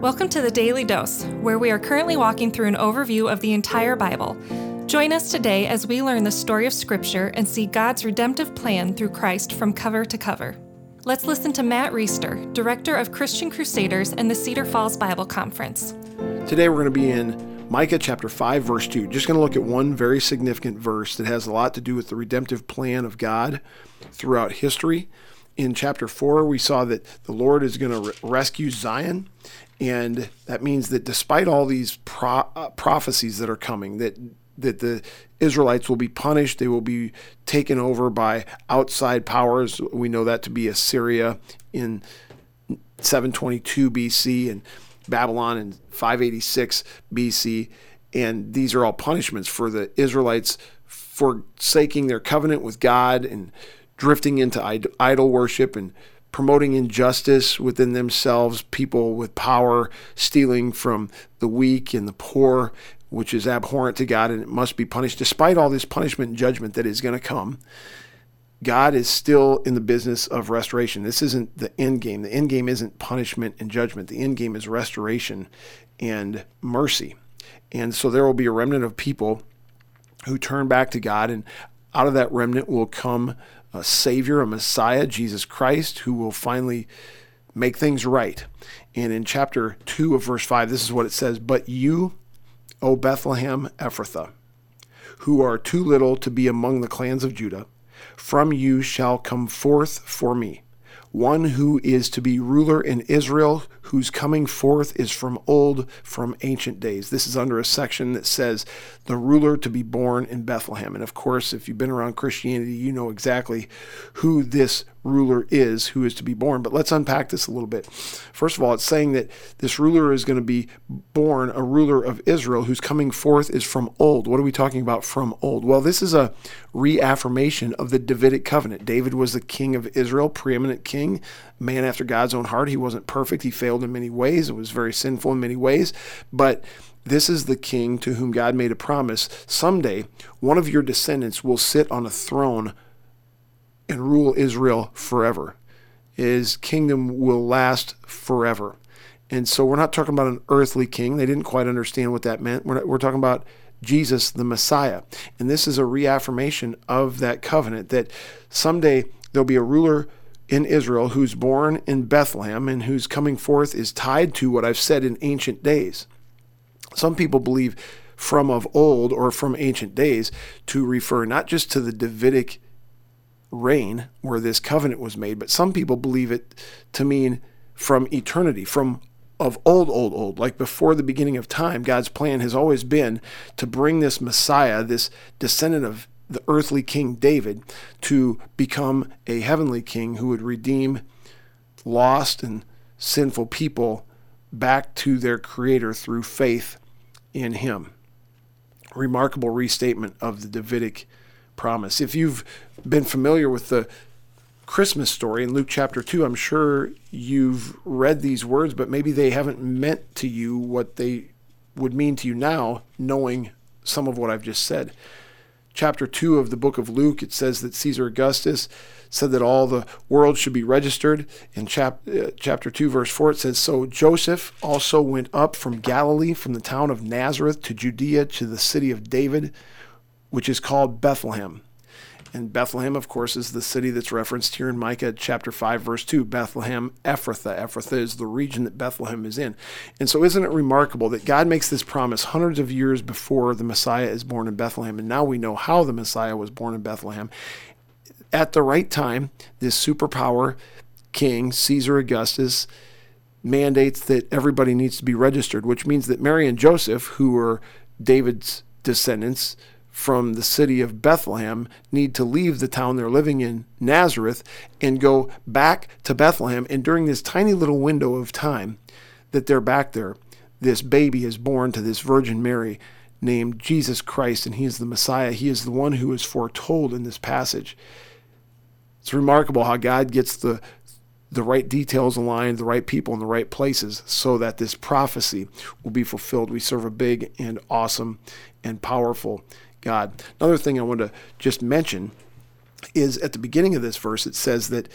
Welcome to the Daily Dose, where we are currently walking through an overview of the entire Bible. Join us today as we learn the story of Scripture and see God's redemptive plan through Christ from cover to cover. Let's listen to Matt Reisetter, Director of Christian Crusaders and the Cedar Falls Bible Conference. Today we're going to be in Micah chapter 5, verse 2. Just going to look at one very significant verse that has a lot to do with the redemptive plan of God throughout history. In chapter 4, we saw that the Lord is going to re- rescue Zion and that means that despite all these pro- uh, prophecies that are coming, that that the Israelites will be punished, they will be taken over by outside powers. We know that to be Assyria in 722 BC and Babylon in 586 BC. And these are all punishments for the Israelites forsaking their covenant with God and drifting into idol worship and promoting injustice within themselves, people with power stealing from the weak and the poor, which is abhorrent to God and it must be punished. Despite all this punishment and judgment that is going to come, God is still in the business of restoration. This isn't the end game. The end game isn't punishment and judgment. The end game is restoration and mercy. And so there will be a remnant of people who turn back to God, and out of that remnant will come a Savior, a Messiah, Jesus Christ, who will finally make things right. And in chapter 2 of verse 5, this is what it says But you, O Bethlehem Ephrathah, who are too little to be among the clans of Judah, from you shall come forth for me one who is to be ruler in Israel, whose coming forth is from old, from ancient days. This is under a section that says the ruler to be born in Bethlehem. And of course, if you've been around Christianity, you know exactly who this ruler is who is to be born. But let's unpack this a little bit. First of all, it's saying that this ruler is going to be born, a ruler of Israel whose coming forth is from old. What are we talking about from old? Well, this is a reaffirmation of the Davidic covenant. David was the king of Israel, preeminent king, man after God's own heart. He wasn't perfect, he failed in many ways, it was very sinful in many ways, but this is the king to whom God made a promise. Someday, one of your descendants will sit on a throne and rule Israel forever. His kingdom will last forever. And so we're not talking about an earthly king. They didn't quite understand what that meant. We're, not, we're talking about Jesus, the Messiah. And this is a reaffirmation of that covenant that someday there'll be a ruler in Israel who's born in Bethlehem and whose coming forth is tied to what I've said in ancient days. Some people believe from of old or from ancient days to refer not just to the Davidic reign where this covenant was made, but some people believe it to mean from eternity, from of old, old, old, like before the beginning of time. God's plan has always been to bring this Messiah, this descendant of the earthly king David, to become a heavenly king who would redeem lost and sinful people back to their Creator through faith in Him. Remarkable restatement of the Davidic promise. If you've been familiar with the Christmas story in Luke chapter 2, I'm sure you've read these words, but maybe they haven't meant to you what they would mean to you now, knowing some of what I've just said. Chapter 2 of the book of Luke, it says that Caesar Augustus said that all the world should be registered. In chap- uh, chapter 2, verse 4, it says, So Joseph also went up from Galilee, from the town of Nazareth to Judea, to the city of David which is called Bethlehem. And Bethlehem, of course, is the city that's referenced here in Micah chapter 5, verse 2. Bethlehem, Ephrathah. Ephrathah is the region that Bethlehem is in. And so, isn't it remarkable that God makes this promise hundreds of years before the Messiah is born in Bethlehem? And now we know how the Messiah was born in Bethlehem. At the right time, this superpower king, Caesar Augustus, mandates that everybody needs to be registered, which means that Mary and Joseph, who were David's descendants, from the city of Bethlehem need to leave the town they're living in, Nazareth, and go back to Bethlehem. And during this tiny little window of time that they're back there, this baby is born to this Virgin Mary named Jesus Christ, and he is the Messiah. He is the one who is foretold in this passage. It's remarkable how God gets the the right details aligned, the right people in the right places, so that this prophecy will be fulfilled. We serve a big and awesome and powerful God. Another thing I want to just mention is at the beginning of this verse, it says that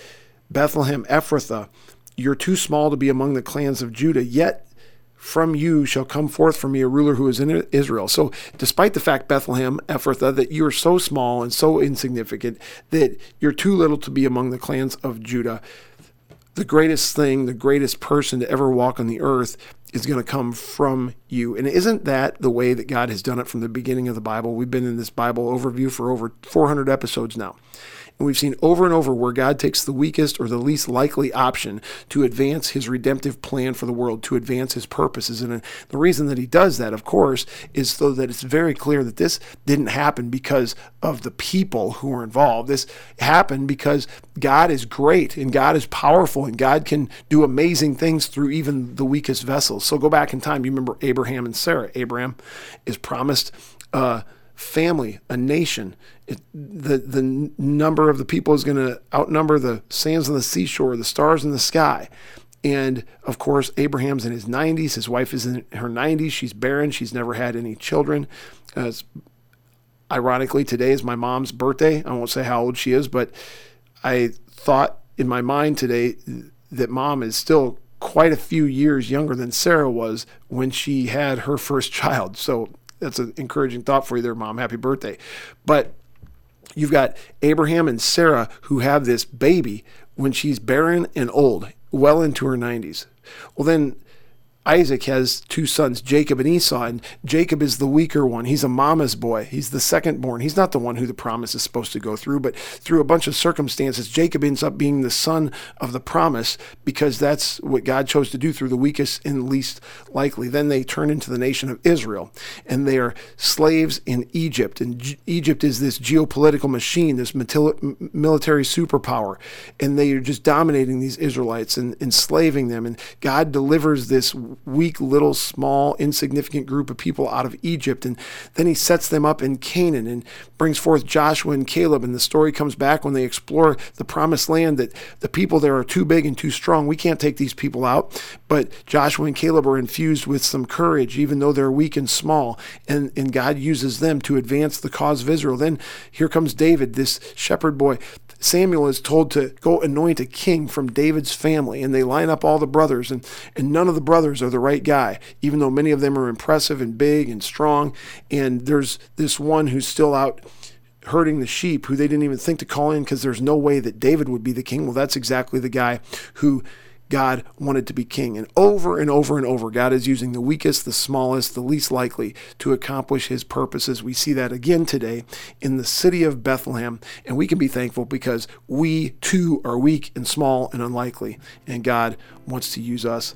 Bethlehem Ephrathah, you're too small to be among the clans of Judah, yet from you shall come forth for me a ruler who is in Israel. So, despite the fact, Bethlehem, Ephrathah, that you are so small and so insignificant that you're too little to be among the clans of Judah, the greatest thing, the greatest person to ever walk on the earth is going to come from you. And isn't that the way that God has done it from the beginning of the Bible? We've been in this Bible overview for over 400 episodes now. And we've seen over and over where God takes the weakest or the least likely option to advance his redemptive plan for the world, to advance his purposes. And uh, the reason that he does that, of course, is so that it's very clear that this didn't happen because of the people who were involved. This happened because God is great and God is powerful and God can do amazing things through even the weakest vessels. So go back in time. You remember Abraham and Sarah. Abraham is promised. Uh, family, a nation. It, the the number of the people is going to outnumber the sands on the seashore, the stars in the sky. And of course, Abraham's in his 90s. His wife is in her 90s. She's barren. She's never had any children. Uh, ironically, today is my mom's birthday. I won't say how old she is, but I thought in my mind today that mom is still quite a few years younger than Sarah was when she had her first child. So that's an encouraging thought for you there, mom. Happy birthday. But you've got Abraham and Sarah who have this baby when she's barren and old, well into her 90s. Well, then Isaac has two sons, Jacob and Esau, and Jacob is the weaker one. He's a mama's boy. He's the second born. He's not the one who the promise is supposed to go through, but through a bunch of circumstances, Jacob ends up being the son of the promise because that's what God chose to do through the weakest and least likely. Then they turn into the nation of Israel, and they are slaves in Egypt. And G- Egypt is this geopolitical machine, this military superpower, and they are just dominating these Israelites and enslaving them. And God delivers this weak, little, small, insignificant group of people out of Egypt. And then he sets them up in Canaan and brings forth Joshua and Caleb. And the story comes back when they explore the promised land that the people there are too big and too strong. We can't take these people out. But Joshua and Caleb are infused with some courage, even though they're weak and small. And, and God uses them to advance the cause of Israel. Then here comes David, this shepherd boy. Samuel is told to go anoint a king from David's family, and they line up all the brothers, and, and none of the brothers are the right guy, even though many of them are impressive and big and strong. And there's this one who's still out herding the sheep who they didn't even think to call in because there's no way that David would be the king. Well, that's exactly the guy who God wanted to be king. And over and over and over, God is using the weakest, the smallest, the least likely to accomplish his purposes. We see that again today in the city of Bethlehem. And we can be thankful because we too are weak and small and unlikely. And God wants to use us.